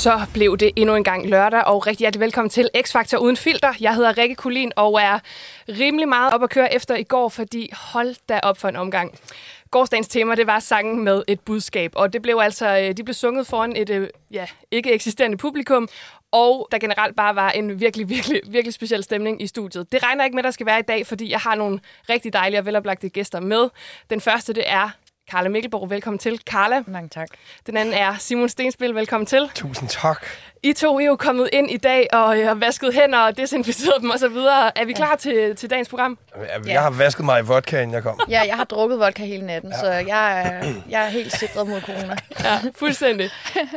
Så blev det endnu en gang lørdag, og rigtig hjertelig velkommen til X-Factor Uden Filter. Jeg hedder Rikke Kulin og er rimelig meget op at køre efter i går, fordi hold da op for en omgang. Gårdsdagens tema, det var sangen med et budskab, og det blev altså, øh, de blev sunget foran et øh, ja, ikke eksisterende publikum, og der generelt bare var en virkelig, virkelig, virkelig speciel stemning i studiet. Det regner ikke med, der skal være i dag, fordi jeg har nogle rigtig dejlige og veloplagte gæster med. Den første, det er Karla Mikkelborg. Velkommen til, Karla. Mange tak. Den anden er Simon Stensbil. Velkommen til. Tusind tak. I to er jo kommet ind i dag og øh, har vasket hænder og desinficeret dem osv. Er vi klar til, til dagens program? Jeg, jeg har vasket mig i vodka, inden jeg kom. Ja, jeg har drukket vodka hele natten, ja. så jeg er, jeg er helt sikret mod corona. Ja, fuldstændig.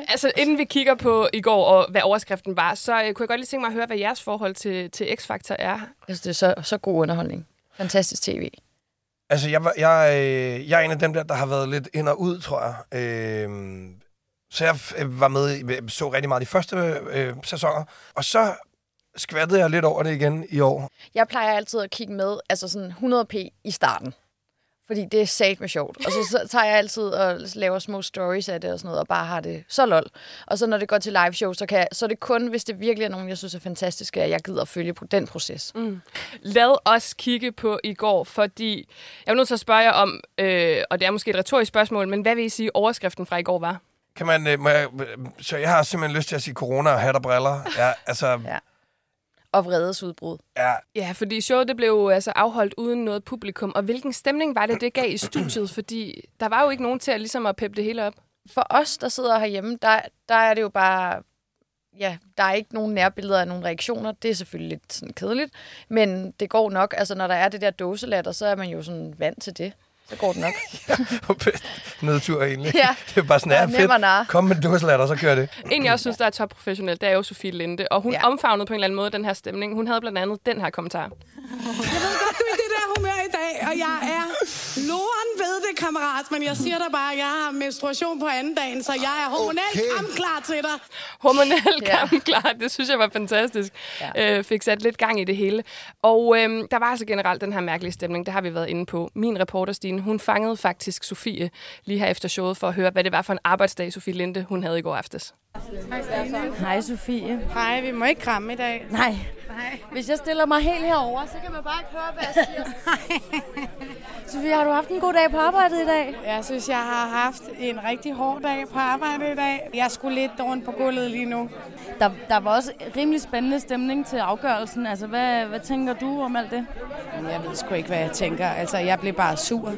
altså, inden vi kigger på i går, og hvad overskriften var, så øh, kunne jeg godt lige tænke mig at høre, hvad jeres forhold til, til X-Factor er. Altså, det er så, så god underholdning. Fantastisk tv. Altså, jeg, var- jeg, øh, jeg er en af dem der, der har været lidt ind og ud, tror jeg. Øh, så jeg øh, var med, øh, så rigtig meget de første øh, sæsoner. Og så skvattede jeg lidt over det igen i år. Jeg plejer altid at kigge med, altså sådan 100p i starten. Fordi det er sat med sjovt. Og så, så tager jeg altid og laver små stories af det og sådan noget, og bare har det så lol. Og så når det går til live show, så, kan jeg, så er det kun, hvis det virkelig er nogen, jeg synes er fantastiske, at jeg gider at følge på den proces. Mm. Lad os kigge på i går, fordi jeg er nødt til at spørge jer om, øh, og det er måske et retorisk spørgsmål, men hvad vil I sige, overskriften fra i går var? Kan man, øh, må jeg, så jeg har simpelthen lyst til at sige corona og hat og briller. Ja, altså, Ja. Og vredesudbrud. ja, Ja, fordi showet det blev jo altså afholdt uden noget publikum, og hvilken stemning var det, det gav i studiet? Fordi der var jo ikke nogen til at, ligesom at peppe det hele op. for os, der sidder herhjemme, der, der er det jo bare... Ja, der er ikke nogen nærbilleder af nogle reaktioner. Det er selvfølgelig lidt sådan kedeligt. Men det går nok. Altså, når der er det der dåselatter, så er man jo sådan vant til det. Så går det nok. bedst nedtur egentlig. Ja. Det er bare sådan, Ja, ja, og fedt. Kom med dåselatter, så gør det. En, jeg også synes, der er topprofessionel, det er jo Sofie Linde, og hun ja. Ja. omfavnede på en eller anden måde den her stemning. Hun havde blandt andet den her kommentar. Jeg ved godt, du er i det der humør i dag, og jeg er loren ved det, kammerat, men jeg siger dig bare, at jeg har menstruation på anden dagen, så jeg er hormonelt Okay. okay. klar til dig. Hormonel Ja. kampklar, det synes jeg var fantastisk. Ja. Ja. Øh, fik sat lidt gang i det hele. Og øhm, der var altså generelt den her mærkelige stemning, det har vi været inde på. Min reporter, Stine, hun fangede faktisk Sofie lige her efter showet for at høre, hvad det var for en arbejdsdag, Sofie Linde, hun havde i går aftes. Hej Sofie. Hej, vi må ikke kramme i dag. Nej, Nej. hvis jeg stiller mig helt herover, så kan man bare ikke høre, hvad jeg siger. Sofie, har du haft en god dag på arbejdet i dag? Jeg synes, jeg har haft en rigtig hård dag på arbejde i dag. Jeg skulle lidt rundt på gulvet lige nu. Der, der var også rimelig spændende stemning til afgørelsen. Altså, hvad, hvad tænker du om alt det? Jeg ved sgu ikke, hvad jeg tænker. Altså, jeg blev bare sur.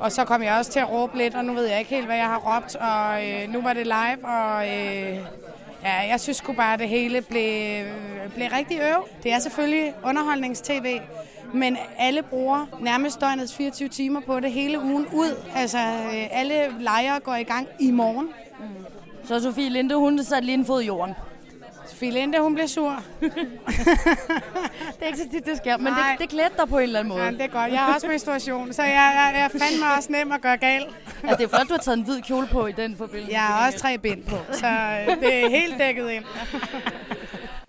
Og så kom jeg også til at råbe lidt, og nu ved jeg ikke helt, hvad jeg har råbt. Og øh, nu var det live, og øh, ja, jeg synes sgu bare, at det hele blev, blev rigtig øv. Det er selvfølgelig underholdningstv, men alle bruger nærmest døgnets 24 timer på det hele ugen ud. Altså, øh, alle lejre går i gang i morgen. Mm. Så Sofie Linde, hun satte lige en fod i jorden. Filinde, hun blev sur. Det er ikke så tit, det sker, men Nej. det, det klædte dig på en eller anden måde. Ja, det er godt. Jeg har også menstruation, så jeg, jeg, jeg er fandme også nem at gøre gal. Ja, det er flot, du har taget en hvid kjole på i den forbindelse. Jeg har også tre bind på, så øh, det er helt dækket ind.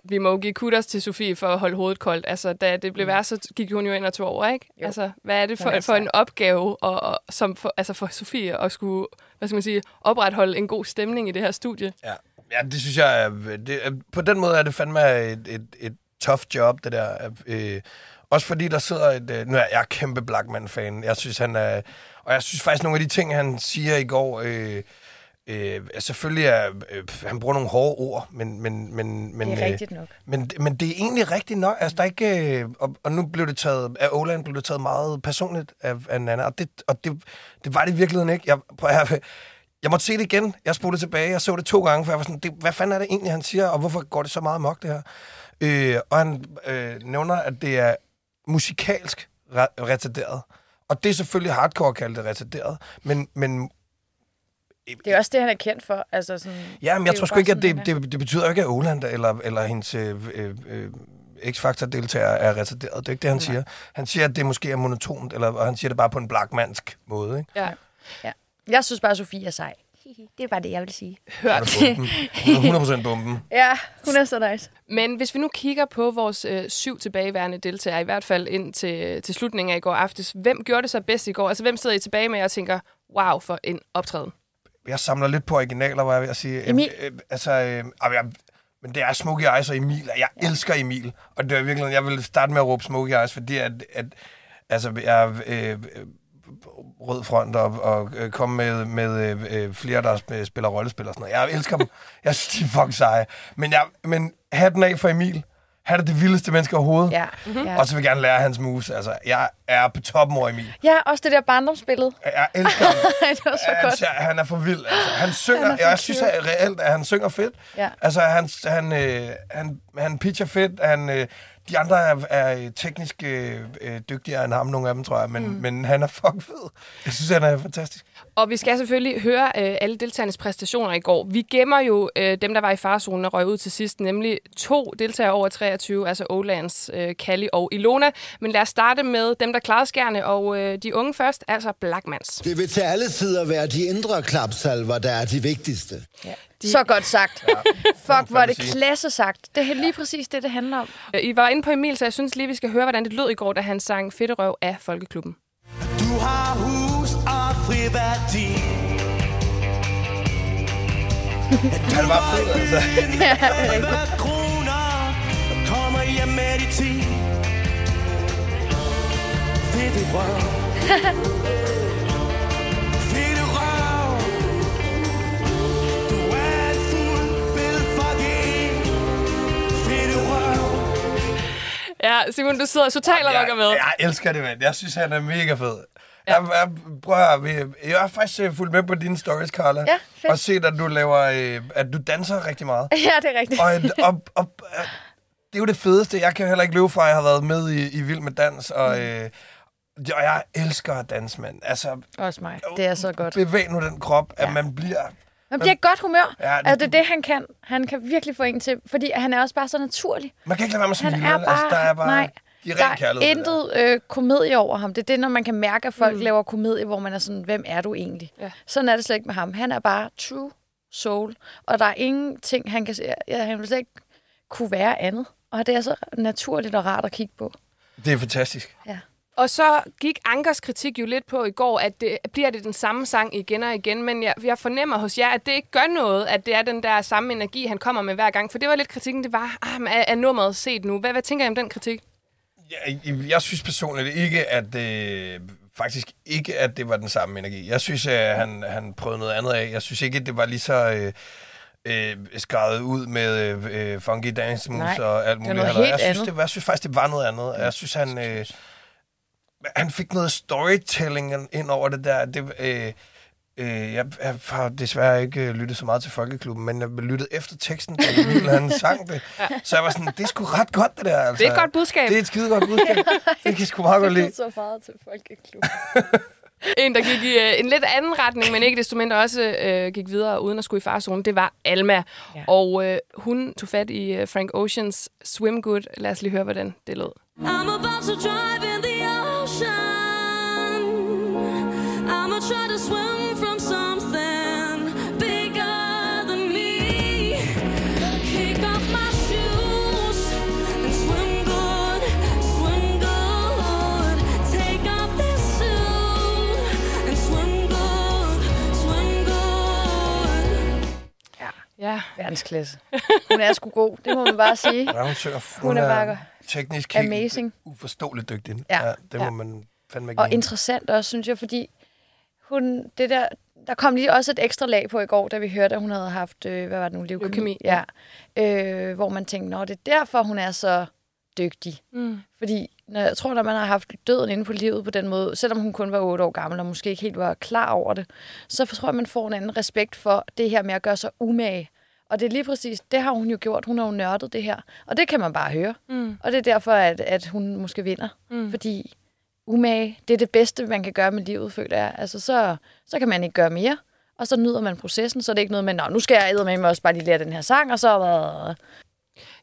Vi må jo give kudos til Sofie for at holde hovedet koldt. Altså, da det blev værst, så gik hun jo ind og tog over, ikke? Jo. Altså, hvad er det for, er for en opgave og, og, som for, altså for Sofie at skulle, hvad skal man sige, opretholde en god stemning i det her studie? Ja, ja det synes jeg, det, er- på den måde er det fandme et, et, et tough job, det der. Øh, også fordi der sidder et, øh, nu er jeg kæmpe Blackman-fan, jeg synes han er, og jeg synes faktisk nogle af de ting, han siger i går, øh, øh, selvfølgelig er, øh, han bruger nogle hårde ord, men, men, men, men, Det er øh, rigtigt nok. men, men det er egentlig rigtigt nok. Altså, der er ikke, øh, og, og nu blev det taget, af Oland blev det taget meget personligt af, af Nana, og, det, og det, det var det i virkeligheden ikke. Jeg, prøv, jeg, jeg måtte se det igen. Jeg spolede tilbage. Jeg så det to gange, for jeg var sådan, det, hvad fanden er det egentlig, han siger, og hvorfor går det så meget mok, det her? Øh, og han øh, nævner, at det er musikalsk re- retarderet. Og det er selvfølgelig hardcore at kalde det retarderet, men, men Det er også det, han er kendt for. Altså sådan, Ja, men jeg tror sgu ikke, at det, det, det betyder ikke, at Oland eller, eller hendes øh, øh, øh, X-Factor-deltager er retarderet. Det er ikke det, han siger. Han siger, at det måske er monotont, eller og han siger det bare på en blackmansk måde. Ikke? Ja. Ja. Jeg synes bare, Sofie er sej. Det er bare det, jeg vil sige. Hørt. Bomben. 100% bomben. Ja, hun er så nice. Men hvis vi nu kigger på vores øh, syv tilbageværende deltagere, i hvert fald ind til, til slutningen af i går aftes, hvem gjorde det så bedst i går? Altså, hvem sidder I tilbage med og tænker, wow, for en optræden? jeg samler lidt på originaler, var jeg ved at sige. Emil? Øh, øh, altså, øh, jeg, men det er Smokey Eyes og Emil. Jeg ja. elsker Emil. Og det er virkelig, jeg vil starte med at råbe Smokey Eyes, fordi at, at altså, jeg er øh, rød front og, og øh, komme med, med øh, flere, der sp- spiller rollespil og sådan noget. Jeg elsker dem. Jeg synes, de er fucking seje. Men, jeg, men hatten af for Emil. Han er det vildeste menneske overhovedet. Ja. Mm-hmm. ja. Og så vil jeg gerne lære hans moves. Altså, jeg er på toppen over Emil. ja, også det der barndomsbillede. Jeg elsker ham. det var så han, godt. Han er for vild. Altså, han synger, Han jeg synes at reelt, at han synger fedt. Ja. Altså, han, han, øh, han, han pitcher fedt. Han, øh, de andre er, er teknisk øh, øh, dygtigere end ham, nogle af dem, tror jeg. Men, mm. men han er fucking fed. Jeg synes, han er fantastisk. Og vi skal selvfølgelig høre øh, alle deltagernes præstationer i går. Vi gemmer jo øh, dem, der var i farzonen og røg ud til sidst, nemlig to deltagere over 23, altså Olands, øh, Kalli og Ilona. Men lad os starte med dem, der klarede skærne, og øh, de unge først, altså Blackmans. Det vil til alle tider være de indre klapsalver, der er de vigtigste. Ja. Så godt sagt. Ja. Fuck, hvor er det klasse sagt. Det er lige præcis det, det handler om. I var inde på Emil, så jeg synes lige, vi skal høre, hvordan det lød i går, da han sang Fedterøv af Folkeklubben. Du har og friværdi. Han var fed, altså. Hver kroner og kommer hjem med de ti. Fede røv. Fede røv. Du er en fuld fed fucking fede røv. Ja, Simon, du sidder totalt og rocker med. Jeg, jeg elsker det, mand. Jeg synes, han er mega fed. Ja. Jeg, jeg, prøv at, jeg har faktisk øh, fulgt med på dine stories, Carla. Ja, fedt. Og set, at du laver, øh, at du danser rigtig meget. Ja, det er rigtigt. og, og, og, øh, det er jo det fedeste. Jeg kan heller ikke løbe fra, at jeg har været med i, i Vild med Dans, og, Mm. øh, og jeg elsker at danse, mand. Altså, Også mig. Det er så godt. bevæg nu den krop, at Ja. man bliver... Man bliver i godt humør. Ja, det- altså, det er det, han kan. Han kan virkelig få en til, fordi han er også bare så naturlig. Man kan ikke lade være med at Han smile. er vel? bare... altså, der er bare... nej, De er der er intet øh, komedie over ham. Det er det, når man kan mærke, at folk mm. laver komedie, hvor man er sådan, hvem er du egentlig? Ja. Sådan er det slet ikke med ham. Han er bare true soul. Og der er ingenting, han kan se. Ja, han vil slet ikke kunne være andet. Og det er så naturligt og rart at kigge på. Det er fantastisk. Ja. Og så gik Ankers kritik jo lidt på i går, at det, bliver det den samme sang igen og igen, men jeg, jeg fornemmer hos jer, at det ikke gør noget, at det er den der samme energi, han kommer med hver gang. For det var lidt kritikken, det var, ah, men er, er nummeret set nu? Hvad, hvad tænker I om den kritik? Jeg, jeg, synes personligt ikke, at øh, faktisk ikke, at det var den samme energi. Jeg synes, at han, han prøvede noget andet af. Jeg synes ikke, at det var lige så øh, øh, skrevet ud med øh, funky dance moves Nej, og alt det var muligt. helt jeg, synes, andet. det var, jeg synes faktisk, det var noget andet. Jeg synes, han, øh, han fik noget storytelling ind over det der. Det, øh, Øh, jeg, jeg har desværre ikke øh, lyttet så meget til Folkeklubben, men jeg lyttede efter teksten, da Emil han sang det. Så jeg var sådan, det er sgu ret godt, det der. Altså. Det er et godt budskab. Det er et skide godt budskab. det kan jeg sgu meget godt lide. så meget til folkeklub. En, der gik i øh, en lidt anden retning, men ikke desto mindre også øh, gik videre uden at skulle i farzonen, det var Alma. Ja. Ja. Og øh, hun tog fat i øh, Frank Oceans Swim Good. Lad os lige høre, hvordan det lød. I'm about to drive in the ocean. I'ma try to swim Ja, Verdensklasse. Hun er sgu god, det må man bare sige. Ja, hun synger. Hun, Hun er bare teknisk helt amazing. uforståeligt dygtig. Ja. det må Ja. man fandme ikke Og mene. interessant også, synes jeg, fordi hun, det der, der kom lige også et ekstra lag på i går, da vi hørte, at hun havde haft, øh, hvad var det nu, leukemi. Leukemi, Ja. Øh, hvor man tænkte, nå, det er derfor, hun er så dygtig. Mm. Fordi når, jeg tror, når man har haft døden inde på livet på den måde, selvom hun kun var 8 år gammel og måske ikke helt var klar over det, så tror jeg, man får en anden respekt for det her med at gøre sig umage. Og det er lige præcis, det har hun jo gjort. Hun har jo nørdet det her. Og det kan man bare høre. Mm. Og det er derfor, at, at hun måske vinder. Mm. Fordi umage, det er det bedste, man kan gøre med livet, føler jeg. Altså, så, så kan man ikke gøre mere. Og så nyder man processen, så er det ikke noget med, Nå, nu skal jeg med mig også bare lige lære den her sang, og så...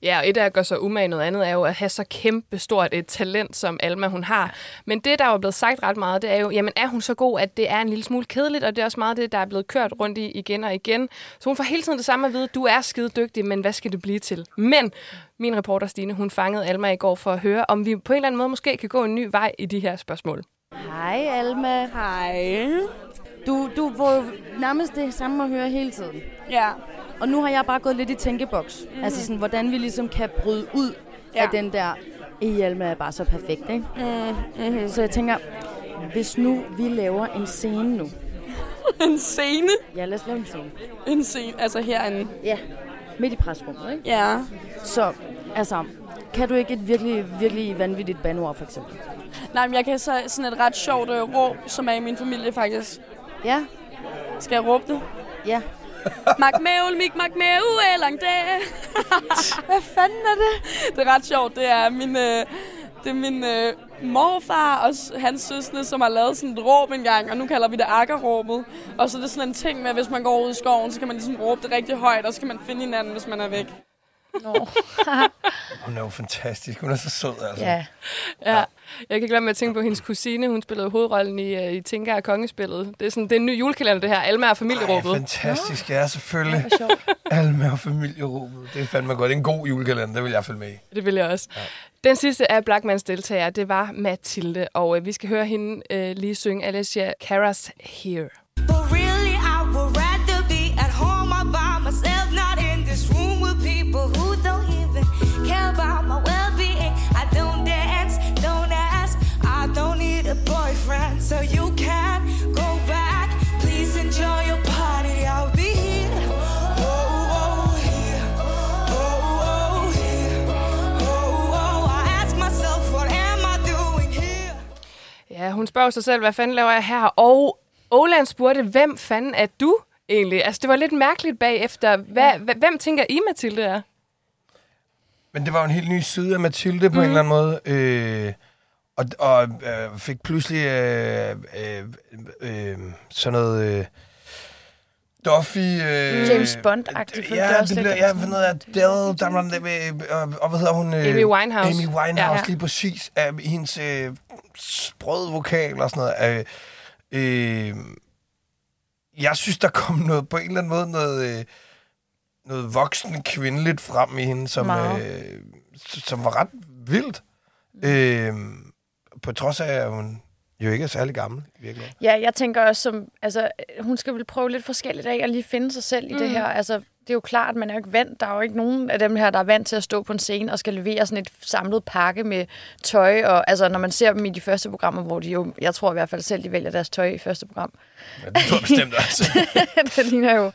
Ja, og et af at gøre sig umage, noget andet er jo at have så kæmpe stort et talent, som Alma hun har. Men det, der er blevet sagt ret meget, det er jo, jamen er hun så god, at det er en lille smule kedeligt, og det er også meget det, der er blevet kørt rundt i igen og igen. Så hun får hele tiden det samme at vide, du er skide dygtig, men hvad skal det blive til? Men min reporter Stine, hun fangede Alma i går for at høre, om vi på en eller anden måde måske kan gå en ny vej i de her spørgsmål. Hej Alma. Hej. du, du får jo nærmest det samme at høre hele tiden. Ja. Og nu har jeg bare gået lidt i tænkeboks. Mm. Altså sådan, hvordan vi ligesom kan bryde ud ja. Af den der, Hjelme er bare så perfekt, ikke? Mm, mm-hmm. Så jeg tænker, hvis nu vi laver en scene nu. En scene? Ja, lad os lave en scene. En scene, altså herinde. Ja, midt i presrummet, ikke? Ja. Så, altså, kan du ikke et virkelig, virkelig vanvittigt bandord, for eksempel? Nej, men jeg kan så sådan et ret sjovt øh, råb, som er i min familie faktisk. Ja. Skal jeg råbe det? Ja. Magmævel, mig magmævel, lang dag. Hvad fanden er det? Det er ret sjovt. Det er min, øh, det er min øh, morfar og hans søsne, som har lavet sådan et råb engang, og nu kalder vi det akkerråbet. Og så er det sådan en ting med, at hvis man går ud i skoven, så kan man ligesom råbe det rigtig højt, og så kan man finde hinanden, hvis man er væk. Hun er jo fantastisk. Hun er så sød, altså. Ja. Ja. Jeg kan ikke lade med at tænke på hendes kusine. Hun spillede hovedrollen i, uh, i Tinka og Kongespillet. Det er, sådan, det er en ny julekalender, det her. Alma og familieråbet. Ej, fantastisk, ja, selvfølgelig. Alma og familieråbet. Det er fandme godt. Det er en god julekalender, det vil jeg følge med i. Det vil jeg også. Ja. Den sidste af Blackmans deltagere, det var Mathilde. Og uh, vi skal høre hende uh, lige synge Alicia Caras Here. Ja, hun spørger sig selv, hvad fanden laver jeg her? Og Olan spurgte, hvem fanden er du egentlig? Altså, det var lidt mærkeligt bagefter. Hvad, ja. hvem tænker I, Mathilde er? Men det var jo en helt ny side af Mathilde på mm. en eller anden måde. Øh, og og øh, fik pludselig øh, øh, øh, sådan noget... Øh, Duffy... Øh, James Bond-agtigt, Ja, det lidt. blev, ja, hvad hedder Adele, der var øh, og, og hvad hedder hun? Øh, Amy Winehouse. Amy Winehouse, Ja. ja. lige præcis. Af hendes øh, sprøde vokal og sådan noget. Øh, øh, jeg synes, der kom noget på en eller anden måde noget, øh, noget voksen kvindeligt frem i hende, som, øh, som var ret vildt. Øh, på trods af, at hun jo ikke er særlig gammel i virkeligheden. Ja, jeg tænker også, som, altså, hun skal vel prøve lidt forskelligt af og lige finde sig selv i mm. det her. Altså, det er jo klart, man er jo ikke vant. Der er jo ikke nogen af dem her, der er vant til at stå på en scene og skal levere sådan et samlet pakke med tøj. Og, altså, når man ser dem i de første programmer, hvor de jo, jeg tror i hvert fald selv, de vælger deres tøj i første program. Ja, det tror jeg bestemt også. det ligner jo.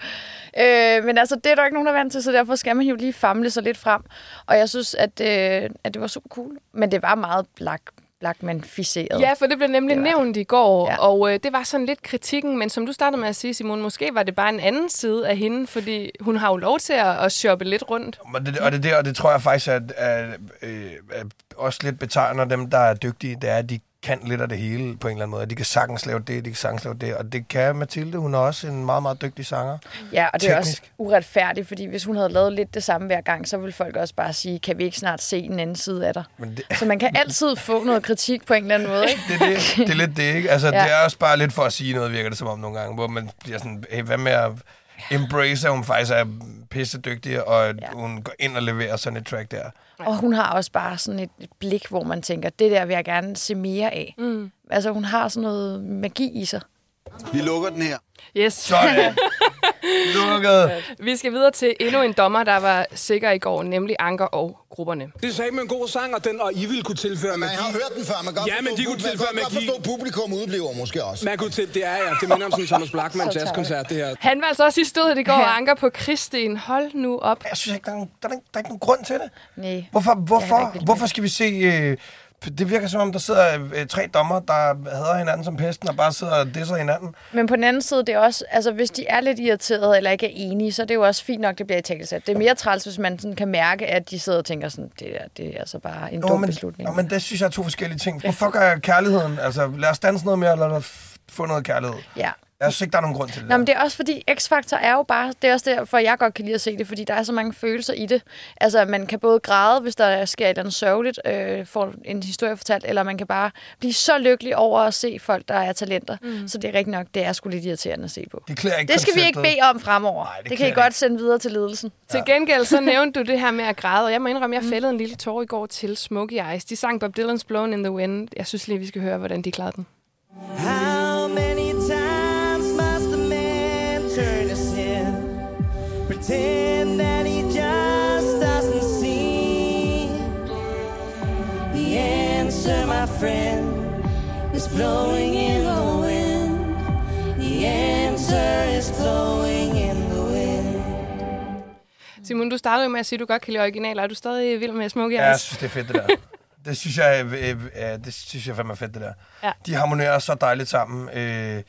Øh, men altså, det er der ikke nogen, der er vant til, så derfor skal man jo lige famle sig lidt frem. Og jeg synes, at, øh, at det var super cool. Men det var meget black, blackman-ficeret. Ja, for det blev nemlig Det det nævnt i går, Ja. og øh, det var sådan lidt kritikken, men som du startede med at sige, Simon, måske var det bare en anden side af hende, fordi hun har jo lov til at, at shoppe lidt rundt. Og det, og det, der, og det tror jeg faktisk, at, at, øh, at også lidt betegner dem, der er dygtige, det er, at de kan lidt af det hele på en eller anden måde. De kan sagtens lave det, de kan sagtens lave det, og det kan Mathilde. Hun er også en meget, meget dygtig sanger. Ja, og det er også Teknisk. uretfærdigt, fordi hvis hun havde lavet lidt det samme hver gang, så ville folk også bare sige, kan vi ikke snart se en anden side af dig? Men det, Så man kan altid få noget kritik på en eller anden måde, ikke? det, er det, det er lidt det, ikke? Altså, Ja. det er også bare lidt for at sige noget, virker det som om nogle gange, hvor man bliver sådan, hey, hvad med at embrace, at hun faktisk er pisse dygtig, og Ja. hun går ind og leverer sådan et track der. Og hun har også bare sådan et, et blik, hvor man tænker, det der vil jeg gerne se mere af. Mm. Altså, hun har sådan noget magi i sig. Vi lukker den her. Yes. Sådan. Lukket. Vi skal videre til endnu en dommer, der var sikker i går, nemlig Anker og grupperne. Det sagde med en god sang, og, den, og I ville kunne tilføre Man magi. har hørt den før. Man kan godt Ja, men de kunne man kan tilføre godt magi. forstå, at publikum udbliver måske også. Man kunne til, det er ja, det minder om sådan Thomas Blackman Så jazzkoncert, det her. Han var altså også i stødet i går, Ja. Anker på Kristin. Hold nu op. Jeg synes ikke, der er, nogen, der, er ikke, der er ikke nogen grund til det. Nej. Hvorfor, Jeg hvorfor, hvorfor skal vi se... Øh, det virker som om, der sidder øh, tre dommer, der hader hinanden som pesten, og bare sidder og disser hinanden. Men på den anden side, det er også, altså hvis de er lidt irriterede eller ikke er enige, så er det jo også fint nok, det bliver i talesat. Det er mere træls, hvis man sådan kan mærke, at de sidder og tænker sådan, det er, det er altså bare en Nå, dum men, beslutning. Nå, men det synes jeg er to forskellige ting. Hvorfor gør jeg kærligheden? Altså, lad os danse noget mere, eller lad os få noget kærlighed. Ja. Jeg synes ikke, der er nogen grund til det. Nå, men det er også fordi, X-Factor er jo bare, det er også derfor, jeg godt kan lide at se det, fordi der er så mange følelser i det. Altså, man kan både græde, hvis der sker et eller andet sørgeligt, øh, får en historie fortalt, eller man kan bare blive så lykkelig over at se folk, der er talenter. Mm. Så det er rigtigt nok, det er sgu lidt irriterende at se på. det, klæder ikke Det skal vi ikke konceptet. bede om fremover. Nej, det det, kan I klæder godt sende videre til ledelsen. Til gengæld så nævnte du det her med at græde, og jeg må indrømme, jeg fældede en lille tår i går til Smokey Eyes. De sang Bob Dylan's Blown in the Wind. Jeg synes lige, vi skal høre, hvordan de klarede den. How many friend, is blowing in the wind. The answer is blowing in the wind. Simon, du startede med at sige, at du godt kan lide originaler. Er du stadig vild med Smokey Ja, jeg Eyes? synes, det er fedt, det der. Det synes jeg, øh, øh, det synes jeg fandme er fedt, det der. Ja. De harmonerer så dejligt sammen. Øh,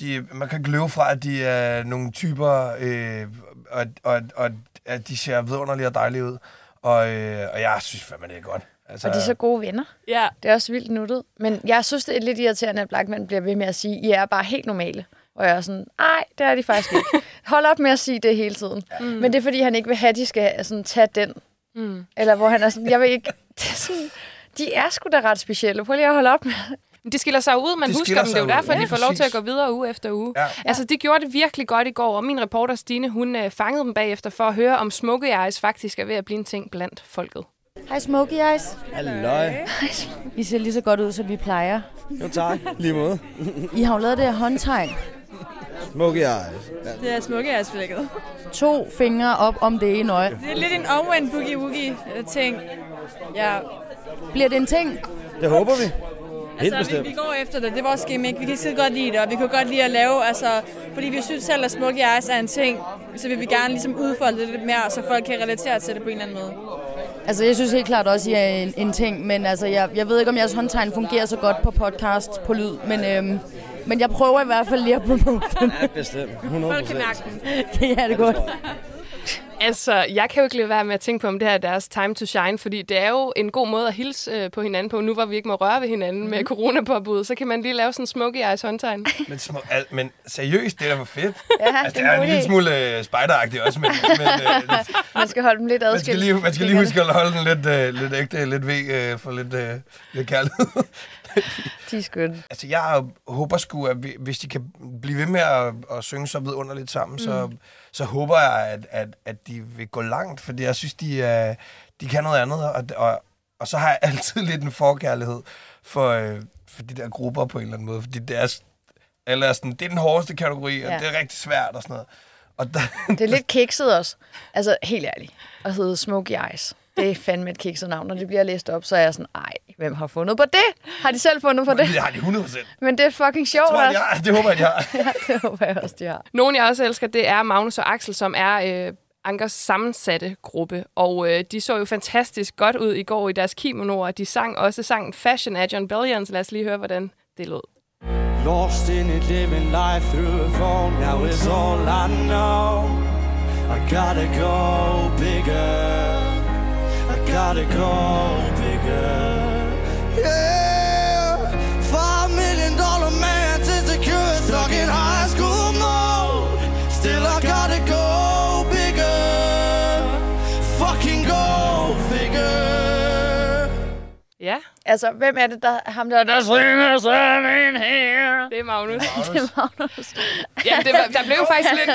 de, man kan ikke løbe fra, at de er nogle typer, øh, og, og, og at de ser vidunderlige og dejlige ud. Og, øh, og jeg synes fandme, det er godt. Altså, Og de er så gode venner. Ja. Det er også vildt nuttet. Men jeg synes, det er lidt irriterende, at Blackman bliver ved med at sige, I er bare helt normale. Og jeg er sådan, nej, det er de faktisk ikke. Hold op med at sige det hele tiden. Mm. Men det er, fordi han ikke vil have, at de skal sådan, tage den. Mm. Eller hvor han er sådan, jeg vil ikke... Det er sådan, de er sgu da ret specielle. Prøv lige at holde op med. Men De skiller sig ud, man De husker dem. Det er jo derfor, Ja, de får lov til at gå videre uge efter uge. Ja. Altså, de gjorde det virkelig godt i går, og min reporter Stine, hun øh, fangede dem bagefter for at høre, om Smokey Eyes faktisk er ved at blive en ting blandt folket. Hej Smokey Eyes. Halløj. I ser lige så godt ud, som vi plejer. Jo tak, lige måde. I har jo lavet det her håndtegn. Smokey eyes. Ja. Det er smukke flækket. To fingre op om det ene øje. Det er lidt en omvendt boogie-woogie-ting. Ja. Bliver det en ting? Det håber vi. Helt Altså, vi, bestemt. vi går efter det. Det er vores gimmick. Vi kan skide godt lide det, og vi kan godt lide at lave, altså, fordi vi synes selv, at Smoky Eyes er en ting, så vil vi gerne ligesom udfolde det lidt mere, så folk kan relatere til det på en eller anden måde. Altså, jeg synes helt klart også, at I er en, en ting, men altså, jeg, jeg ved ikke, om jeres håndtegn fungerer så godt på podcast på lyd, men, øhm, men jeg prøver i hvert fald lige at promote den. Ja, bestemt. 100 Folk kan mærke den. ja, det er godt. Altså, jeg kan jo ikke lade være med at tænke på, om det her er deres time to shine, fordi det er jo en god måde at hilse øh, på hinanden på. Nu hvor vi ikke må røre ved hinanden mm. med coronapåbud, så kan man lige lave sådan en Smokey Eyes håndtegn. Men, små, al, men seriøst, det er da for fedt. Ja, altså, det er en lille smule øh, spejderagtigt også, men, men øh, Man skal holde dem lidt man adskilt. skal lige, man skal lige huske at holde den lidt, øh, lidt ægte, lidt ved øh, for lidt, øh, lidt kærlighed. De er skønne. Altså, jeg håber sgu, at vi, hvis de kan blive ved med at, at synge så vidunderligt sammen, mm. så, så håber jeg, at, at, at de vil gå langt, fordi jeg synes, de, er, de kan noget andet, og, og, og så har jeg altid lidt en forkærlighed for, øh, for de der grupper på en eller anden måde, fordi det er, eller sådan, det er den hårdeste kategori, og Ja. det er rigtig svært og sådan noget. Og der, Det er lidt kikset også. Altså, helt ærligt. At hedde Smoky Eyes. Det er fandme et kikset navn. Når det bliver læst op, så er jeg sådan, ej, hvem har fundet på det? Har de selv fundet på det? det har de 100 procent. Men det er fucking sjovt. Tror de har. Det håber jeg, de har. ja, det håber jeg også, de har. Nogen, jeg også elsker, det er Magnus og Axel, som er øh, Ankers sammensatte gruppe. Og øh, de så jo fantastisk godt ud i går i deres kimonoer. De sang også sangen Fashion af John Bellion, så lad os lige høre, hvordan det lød. Lost in it, living life through a phone. Now it's all I know. I gotta go bigger. Gotta go bigger. Ja, Altså, hvem er det, der ham der, der synger sådan en her? det er Magnus. Det er Magnus. Ja, det var, der blev faktisk lidt... Øh.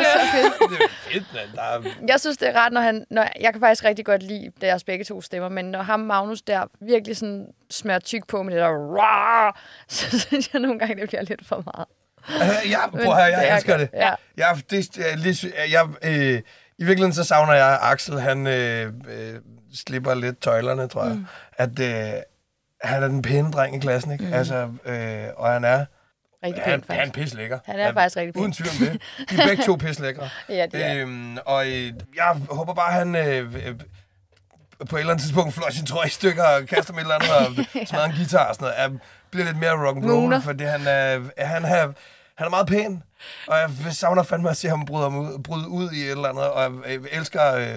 Det er fedt. Der er, Jeg synes, det er rart, når han... Når, jeg kan faktisk rigtig godt lide deres begge to stemmer, men når ham Magnus der virkelig sådan smører tyk på med det der... Rah, så synes jeg nogle gange, det bliver lidt for meget. Øh, Ja, prøv her, det jeg er elsker det. Ja. Jeg, det jeg, lige, jeg, øh, I virkeligheden så savner jeg, at Axel, han øh, øh, slipper lidt tøjlerne, tror jeg. Mm. At øh, han er den pæne dreng i klassen, ikke? Mm. Altså, øh, og han er... Rigtig han, pænt, han er faktisk. pisse lækker. Han er faktisk rigtig pæn. Uden tvivl om det. De er begge to pisse lækre. Ja, det er. Øhm, og øh, jeg håber bare, han øh, øh, på et eller andet tidspunkt flår sin trøje i stykker og kaster med et eller andet og smadrer en guitar og sådan noget. Jeg bliver lidt mere rock and Mooner. roll, fordi han er, han, er, han er meget pæn. Og jeg savner fandme at se ham bryde, ud, bryde ud i et eller andet. Og jeg øh, elsker øh,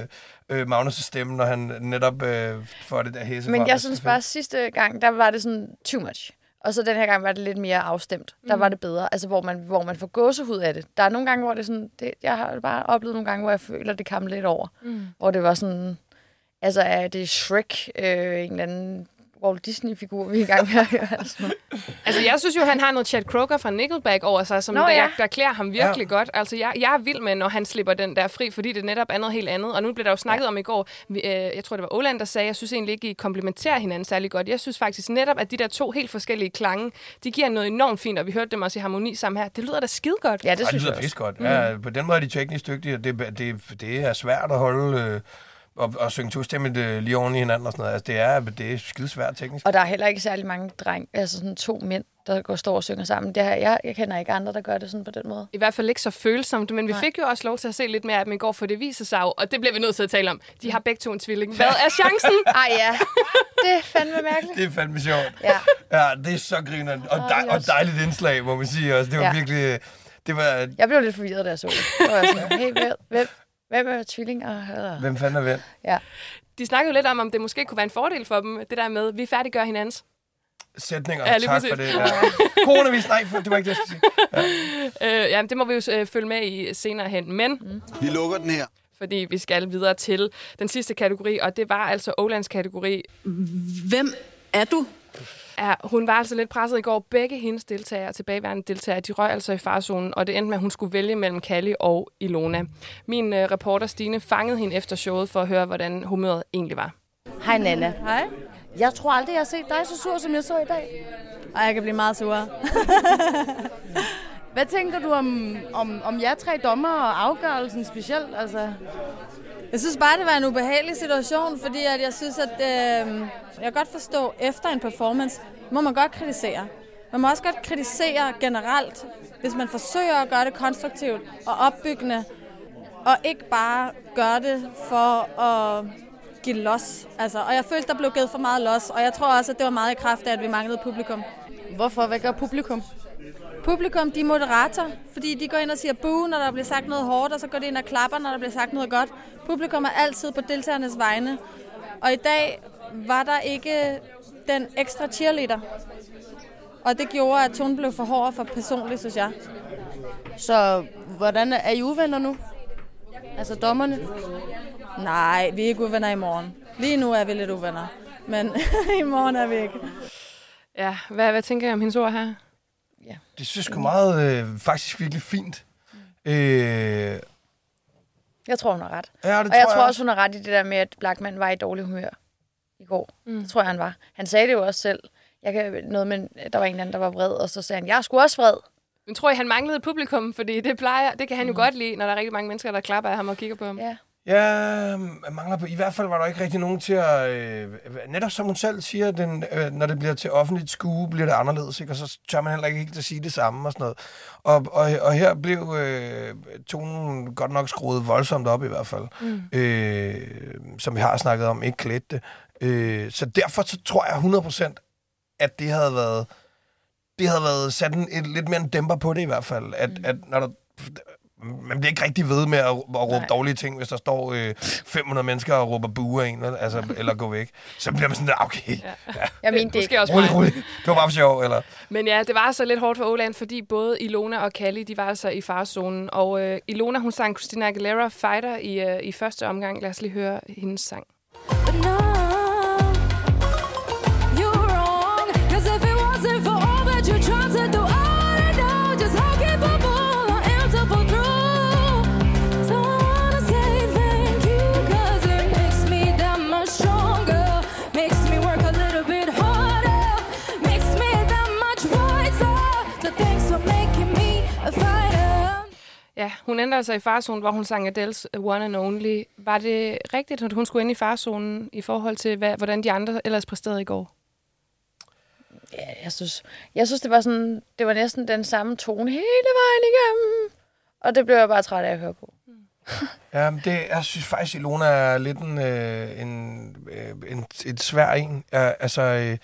øh, Magnus' stemme, når han netop øh, får det der hæse Men jeg synes bare, at sidste gang, der var det sådan too much. Og så den her gang var det lidt mere afstemt. Der Mm. var det bedre. Altså, hvor man, hvor man får gåsehud af det. Der er nogle gange, hvor det er sådan... Det, jeg har bare oplevet nogle gange, hvor jeg føler, det kam lidt over. Mm. Hvor det var sådan... Altså, er det Shrek, øh, en eller anden Walt Disney-figur, vi er i gang med at høre? Altså. Altså, jeg synes jo, han har noget Chad Kroger fra Nickelback over sig, som Nå, der, ja. der klæder ham virkelig ja. godt. Altså, jeg, jeg er vild med, når han slipper den der fri, fordi det netop er noget helt andet. Og nu blev der jo snakket ja. om i går, vi, øh, jeg tror, det var Oland, der sagde, jeg synes egentlig ikke, I komplementerer hinanden særlig godt. Jeg synes faktisk netop, at de der to helt forskellige klange, de giver noget enormt fint, og vi hørte dem også i harmoni sammen her. Det lyder da skide godt. Ja, Det, det lyder pisse godt. Ja, på den måde er de teknisk dygtige, og det, det, det er svært at holde... Øh, og, og synge tostemmet øh, lige oven i hinanden og sådan noget. Altså, det er, det er skidesvært teknisk. Og der er heller ikke særlig mange dreng, altså sådan to mænd, der går står og synger sammen. Det her, jeg, jeg kender ikke andre, der gør det sådan på den måde. I hvert fald ikke så følsomt, men vi Nej. fik jo også lov til at se lidt mere af dem i går, for det viser sig jo, og det bliver vi nødt til at tale om. De har begge to en tvilling. Hvad er chancen? Ej ja, det er fandme mærkeligt. Det er fandme sjovt. Ja. ja det er så griner. Og, dej, og dejligt indslag, må man sige også. Det var Ja. virkelig... øh, Det var... Jeg blev lidt forvirret, da jeg så det. Så var jeg sådan, hey, hvem, hvem, hvem er tvillinger? Hvem fanden er hvem? Ja. De snakkede jo lidt om, om det måske kunne være en fordel for dem, det der med, vi færdiggør hinandens. Sætninger, Ja, ja, tak præcis. for det. Ja. Coronavis, nej, for- det var ikke det, jeg skulle sige. Øh, ja, det må vi jo øh, følge med i senere hen, men... Mm. Vi lukker den her. Fordi vi skal videre til den sidste kategori, og det var altså Olands kategori. Hvem er du? Ja, hun var altså lidt presset i går. Begge hendes deltagere, tilbageværende deltagere, de røg altså i farzonen, og det endte med, at hun skulle vælge mellem Kalli og Ilona. Min øh, reporter Stine fangede hende efter showet for at høre, hvordan humøret egentlig var. Hej Nana. Hej. Jeg tror aldrig, jeg har set dig så sur, som jeg så i dag. Ej, jeg kan blive meget sur. Hvad tænker du om, om, om jer tre dommer og afgørelsen specielt? Altså, jeg synes bare, det var en ubehagelig situation, fordi at jeg synes, at øh, jeg kan godt forstå, efter en performance, må man godt kritisere. Man må også godt kritisere generelt, hvis man forsøger at gøre det konstruktivt og opbyggende, og ikke bare gøre det for at give los. Altså, og jeg følte, der blev givet for meget los, og jeg tror også, at det var meget i kraft af, at vi manglede publikum. Hvorfor? Hvad gør publikum? Publikum, de er moderator, fordi de går ind og siger boo, når der bliver sagt noget hårdt, og så går de ind og klapper, når der bliver sagt noget godt. Publikum er altid på deltagernes vegne. Og i dag var der ikke den ekstra cheerleader. Og det gjorde, at tonen blev for hård og for personlig, synes jeg. Så hvordan er, er I uvenner nu? Altså dommerne? Nej, vi er ikke uvenner i morgen. Lige nu er vi lidt uvenner. Men i morgen er vi ikke. Ja, hvad, hvad tænker jeg om hendes ord her? Det synes jeg meget, øh, faktisk virkelig fint. Øh, Jeg tror, hun har ret. Ja, det og tror jeg jeg tror også. hun har ret i det der med, at Blackman var i dårlig humør i går. Mm. Det tror jeg, han var. Han sagde det jo også selv. Jeg kan noget med, der var en anden, der var vred, og så sagde han, jeg er sgu også vred. Men tror I, han manglede et publikum? Fordi det plejer, det kan han jo godt lide, når der er rigtig mange mennesker, der klapper af ham og kigger på ham. Ja. Ja, mangler på. I hvert fald var der ikke rigtig nogen til at... Øh, netop som hun selv siger, den, øh, når det bliver til offentligt skue, bliver det anderledes, ikke? Og så tør man heller ikke helt at sige det samme og sådan noget. Og, og, og her blev øh, tonen godt nok skruet voldsomt op i hvert fald. Mm. Øh, som vi har snakket om, ikke klædt det. Øh, så derfor så tror jeg 100% at det havde været... Det havde været sat en, et, lidt mere en dæmper på det i hvert fald. At, mm. at når der, man bliver ikke rigtig ved med at, at råbe Nej. dårlige ting, hvis der står øh, 500 mennesker og råber bue af en, altså, eller gå væk. Så bliver man sådan, der, okay. Ja. Ja. Jeg mente det ikke. også Rolig, rolig. Det var bare for sjov, eller? Men ja, det var altså lidt hårdt for Oland, fordi både Ilona og Kalli, de var altså i farzonen. Og øh, Ilona, hun sang Christina Aguilera Fighter i, øh, i første omgang. Lad os lige høre hendes sang. But no, Ja, hun endte altså i farzonen, hvor hun sang Adele's One and Only. Var det rigtigt, at hun skulle ind i farzonen i forhold til, hvad, hvordan de andre ellers præsterede i går? Ja, jeg synes, jeg synes, det var sådan, det var næsten den samme tone hele vejen igennem. Og det blev jeg bare træt af at høre på. Ja, men det, jeg synes faktisk, Ilona er lidt en, øh, en, øh, en, et svær en. Ja, altså, øh,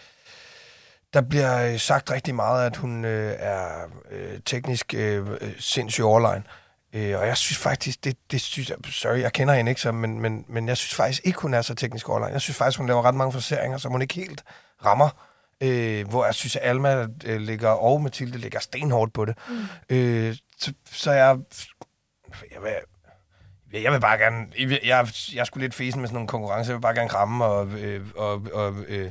der bliver øh, sagt rigtig meget, at hun øh, er øh, teknisk øh, sindssygt overlegen. Øh, og jeg synes faktisk, det, det synes jeg, sorry, jeg kender hende ikke så, men, men, men jeg synes faktisk ikke, hun er så teknisk overlegen. Jeg synes faktisk, hun laver ret mange forseringer, som hun ikke helt rammer. Øh, hvor jeg synes, at Alma øh, ligger, og Mathilde ligger stenhårdt på det. Mm. Øh, så, så jeg, jeg vil, jeg vil bare gerne... Jeg, jeg, jeg skulle lidt fesen med sådan nogle konkurrencer. Jeg vil bare gerne kramme og, øh, og, og øh,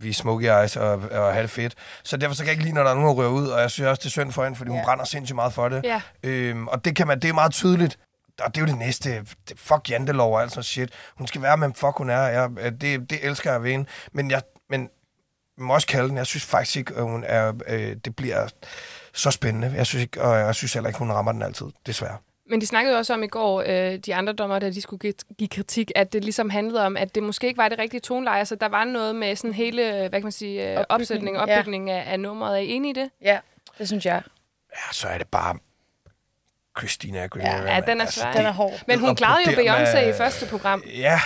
vi smoky eyes og, og have det fedt. Så derfor så kan jeg ikke lide, når der er nogen, der rører ud. Og jeg synes også, det er synd for hende, fordi hun Ja. brænder sindssygt meget for det. Ja. Øhm, og det, kan man, det er meget tydeligt. Og det er jo det næste. Fuck jantelov og alt sådan shit. Hun skal være, men fuck hun er. Jeg, det, det elsker jeg ved hende. Men jeg, men må også kalde den. Jeg synes faktisk ikke, at hun er, øh, det bliver så spændende. Jeg synes ikke, og jeg synes heller ikke, hun rammer den altid, desværre. Men de snakkede også om i går, øh, de andre dommer, da de skulle give, give kritik, at det ligesom handlede om, at det måske ikke var det rigtige toneleje. Så der var noget med sådan hele, hvad kan man sige, øh, Opbygning, opsætning og ja. opbygning af, af nummeret. Er I enige i det? Ja, det synes jeg. Ja, så er det bare Christina Aguilera. Ja, den er Altså, svær. Den er hård. Men hun klarede jo der med- Beyoncé i første program. Ja,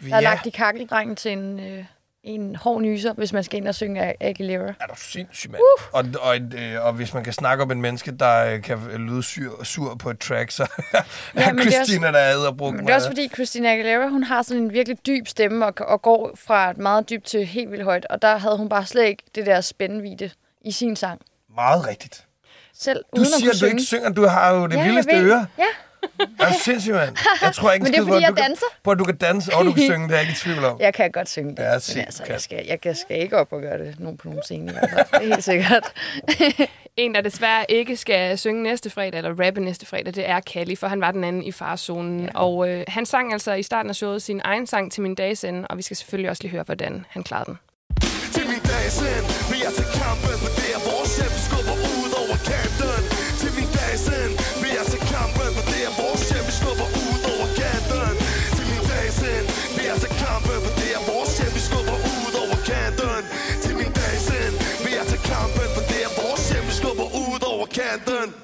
Der er ja. lagt i kakkeldrengen til en, øh, en hård nyser, hvis man skal ind og synge Aguilera. Er du sindssyg, mand? Uh. Og, og, øh, og hvis man kan snakke om et menneske, der øh, kan lyde sur, sur på et track, så ja, er er Christina, der er og brugt Men det er også fordi, Christina Aguilera, hun har sådan en virkelig dyb stemme, og, og går fra et meget dybt til helt vildt højt. Og der havde hun bare slet ikke det der spændvidde i sin sang. Meget rigtigt. Selv Du uden siger, at du ikke synge. synger. Du har jo det Ja, vildeste øre. Ja. Er du sindssyg, mand? Jeg tror ikke, en Men det er, fordi at jeg du kan- danser. På, at du kan danse, og du kan synge, det er jeg ikke i tvivl om. Jeg kan godt synge det. Ja, men sig, altså, kan. jeg, skal, jeg, jeg skal ikke op og gøre det nogen på nogen scene. fald. Det er helt sikkert. En, der desværre ikke skal synge næste fredag, eller rappe næste fredag, det er Callie, for han var den anden i farzonen. Ja. Og øh, han sang altså i starten af showet sin egen sang til min dages ende, og vi skal selvfølgelig også lige høre, hvordan han klarede den. Til min dags end vil jeg tage kampen kanten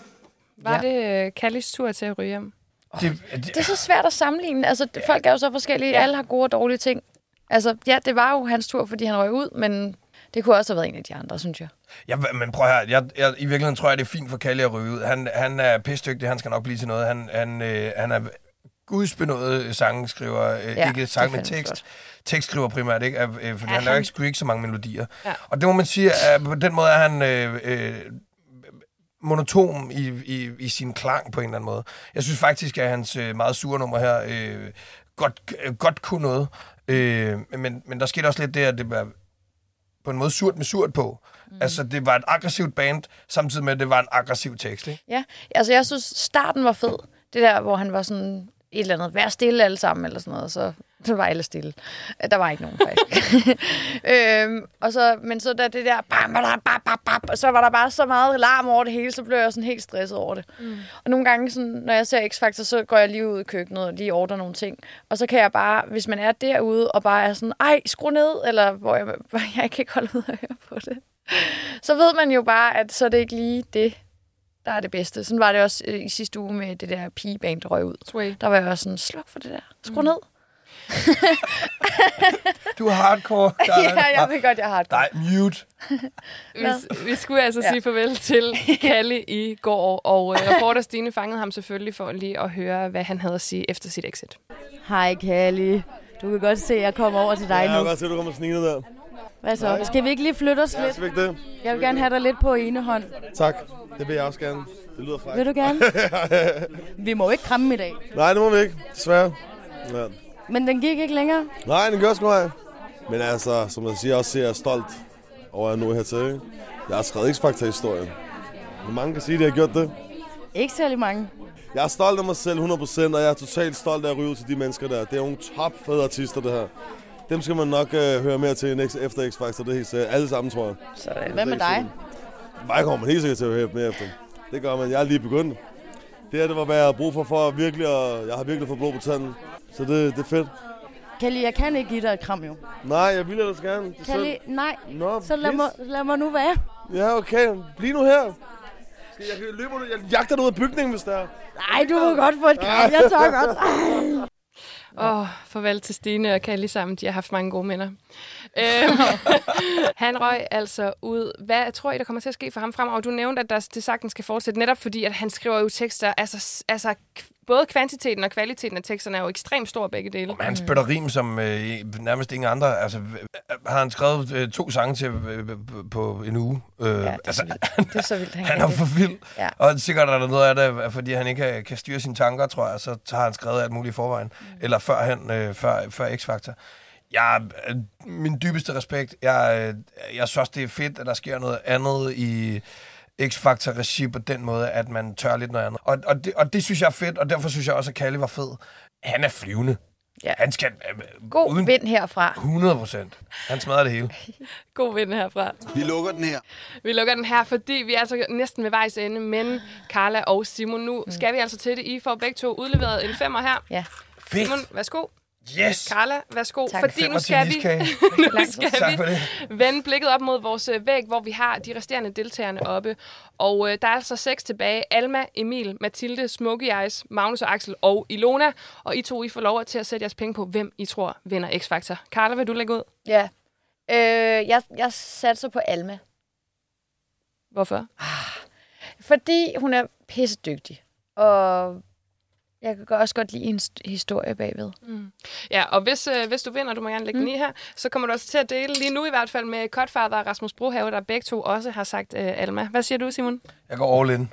Var Ja. ja. det øh, Callies tur til at ryge hjem? Det, Det er så svært at sammenligne. Altså, folk er jo så forskellige. Alle har gode og dårlige ting. Altså, ja, det var jo hans tur, fordi han røg ud, men det kunne også have været en af de andre, synes jeg. Ja, men prøv her. Jeg, jeg, I virkeligheden tror jeg, det er fint for Kalle at ryge ud. Han, han er pisdygtig, han skal nok blive til noget. Han, han, øh, han er gudsbenået sangskriver, øh, Ja, ja, ikke det sang, men fandme tekst. godt. Tekstskriver primært, ikke? Af- Øh, fordi Ja, han laver han- ikke, ikke så mange melodier. Ja. Og det må man sige, at på den måde er han øh, øh, monotom i, i, i sin klang på en eller anden måde. Jeg synes faktisk, at hans øh, meget sure nummer her øh, godt, øh, godt kunne noget. Øh, men, men der skete også lidt det, at det var på en måde surt med surt på. Mm. Altså, det var et aggressivt band, samtidig med, at det var en aggressiv tekst, ikke? Ja, altså jeg synes, starten var fed. Det der, hvor han var sådan et eller andet, vær stille alle sammen, eller sådan noget, så, så var alle stille. Der var ikke nogen, faktisk. øhm, og så, men så da det der, bam, bam, bam, bam, bam, og så var der bare så meget larm over det hele, så blev jeg sådan helt stresset over det. Mm. Og nogle gange, sådan, når jeg ser X-Factor, så går jeg lige ud i køkkenet og lige ordner nogle ting. Og så kan jeg bare, hvis man er derude og bare er sådan, ej, skru ned, eller hvor jeg, hvor jeg kan ikke holde ud og høre på det, så ved man jo bare, at så er det ikke lige det, der er det bedste. Sådan var det også øh, i sidste uge med det der pigeband, der røg ud. Sway. Der var jeg også sådan, sluk for det der. Skru mm. ned. Du er hardcore. ja, jeg ved godt, jeg har et Nej, mute. Vi, vi skulle altså Ja. ja. sige farvel til Kalle i går, og øh, reporter Stine fangede ham selvfølgelig for lige at høre, hvad han havde at sige efter sit exit. Hej, Kalli. Du kan godt se, at jeg kommer over til dig Ja, jeg nu. kan godt se, at du kommer snigende der. Hvad så? Skal vi ikke lige flytte os lidt? Skal vi ikke det? Jeg vil gerne have dig lidt på ene hånd. Tak. Det vil jeg også gerne. Det lyder frækt. Vil du gerne? Vi må ikke kramme i dag. Nej, det må vi ikke. Desværre. Ja. Men den gik ikke længere. Nej, den gør sgu ej. Men altså, som jeg siger, også er jeg stolt over at jeg nu er hertil. Jeg har skrevet X-Factor-historien. Hvor mange kan sige, at jeg har gjort det? Ikke særlig mange. Jeg er stolt af mig selv 100%, og jeg er totalt stolt af at ryge ud til de mennesker der. Det er nogle top fede artister, det her. Dem skal man nok øh, høre mere til next, efter X-Factor, det er helt sikkert. Alle sammen, tror jeg. Sådan. Hvad med dig? Mig kommer man helt sikkert til at høre mere efter. Det gør man. Jeg er lige begyndt. Det her, det var, hvad jeg har brug for, for virkelig, at, jeg har virkelig fået blod på tanden. Så det, det er fedt. Kalli, jeg kan ikke give dig et kram jo. Nej, jeg vil ellers gerne. Det er Kalli, synd. nej. Nå, Så lad mig, lad mig nu være. Ja, okay. Bliv nu her. Skal jeg løber nu? Jeg jagter dig ud af bygningen, hvis der er. Nej, du må godt få et kram. Jeg tager godt. Åh, oh, farvel til Stine og Kalle sammen. De har haft mange gode minder. Øhm, han røg altså ud. Hvad tror I, der kommer til at ske for ham fremover? Du nævnte, at der, det sagtens skal fortsætte, netop fordi, at han skriver jo tekster. Altså, altså både kvantiteten og kvaliteten af teksterne er jo ekstremt stor begge dele. Men han spytter rim som øh, nærmest ingen andre. Altså, øh, har han skrevet øh, to sange til øh, på en uge? Øh, ja, det er altså, Det er så vildt, han, han er det. for vild. Ja. Og sikkert er der noget af det, fordi han ikke kan, kan styre sine tanker, tror jeg, så har han skrevet alt muligt i forvejen. Mm. Eller førhen, øh, før, før X-Factor. Jeg, øh, min dybeste respekt. Jeg, øh, jeg synes, det er fedt, at der sker noget andet i X-Factor-regi på den måde, at man tør lidt noget andet. Og, og, det, og det synes jeg er fedt, og derfor synes jeg også, at Kalle var fed. Han er flyvende. Ja. Han skal... øh, God uden vind herfra. 100 procent. Han smadrer det hele. God vind herfra. Vi lukker den her. Vi lukker den her, fordi vi er altså næsten ved vejs ende, men Carla og Simon, nu Mm. skal vi altså til det. I får begge to udleveret en femmer her. Ja. Fedt. Simon, værsgo. Yes! Carla, værsgo. Tak. Fordi nu skal vi, nu Tak skal for det. vi vende blikket op mod vores øh, væg, hvor vi har de resterende deltagerne oppe. Og øh, der er altså seks tilbage. Alma, Emil, Mathilde, Smokey Eyes, Magnus og Axel og Ilona. Og I to, I får lov til at sætte jeres penge på, hvem I tror vinder X-Factor. Carla, vil du lægge ud? Ja. Øh, jeg, jeg satser på Alma. Hvorfor? Fordi hun er pissedygtig. Og jeg kan også godt lide en historie bagved. Ja, og hvis, øh, hvis du vinder, du må gerne lægge mm. den i her, så kommer du også til at dele, lige nu i hvert fald, med Cutfather og Rasmus Brohave, der begge to også har sagt øh, Alma. Hvad siger du, Simon? Jeg går all in.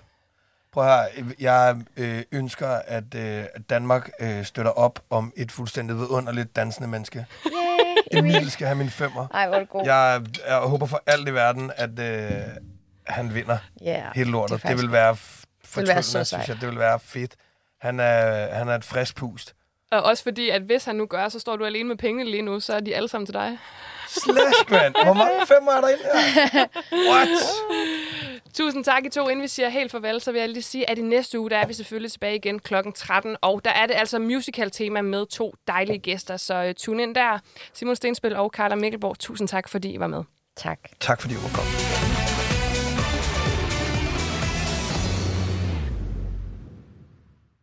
Prøv høre, jeg øh, ønsker, at øh, Danmark øh, støtter op om et fuldstændig vidunderligt dansende menneske. Yay, Emil skal have min femmer. Ej, hvor er det god. Jeg, jeg håber for alt i verden, at øh, han vinder Ja, hele lortet. det Det, vil være f- Det vil være så fortryllende, synes jeg. Det vil være fedt. Han er, han er et frisk pust. Og også fordi, at hvis han nu gør, så står du alene med pengene lige nu, så er de alle sammen til dig. Slash, mand. Hvor mange femmer er der inde her? What? Tusind tak I to. Inden vi siger helt farvel, så vil jeg lige sige, at i næste uge, der er vi selvfølgelig tilbage igen kl. 13. Og der er det altså musical-tema med to dejlige gæster, så uh, tune ind der. Simon Stenspil og Carla Mikkelborg, tusind tak, fordi I var med. Tak. Tak fordi du var kommet.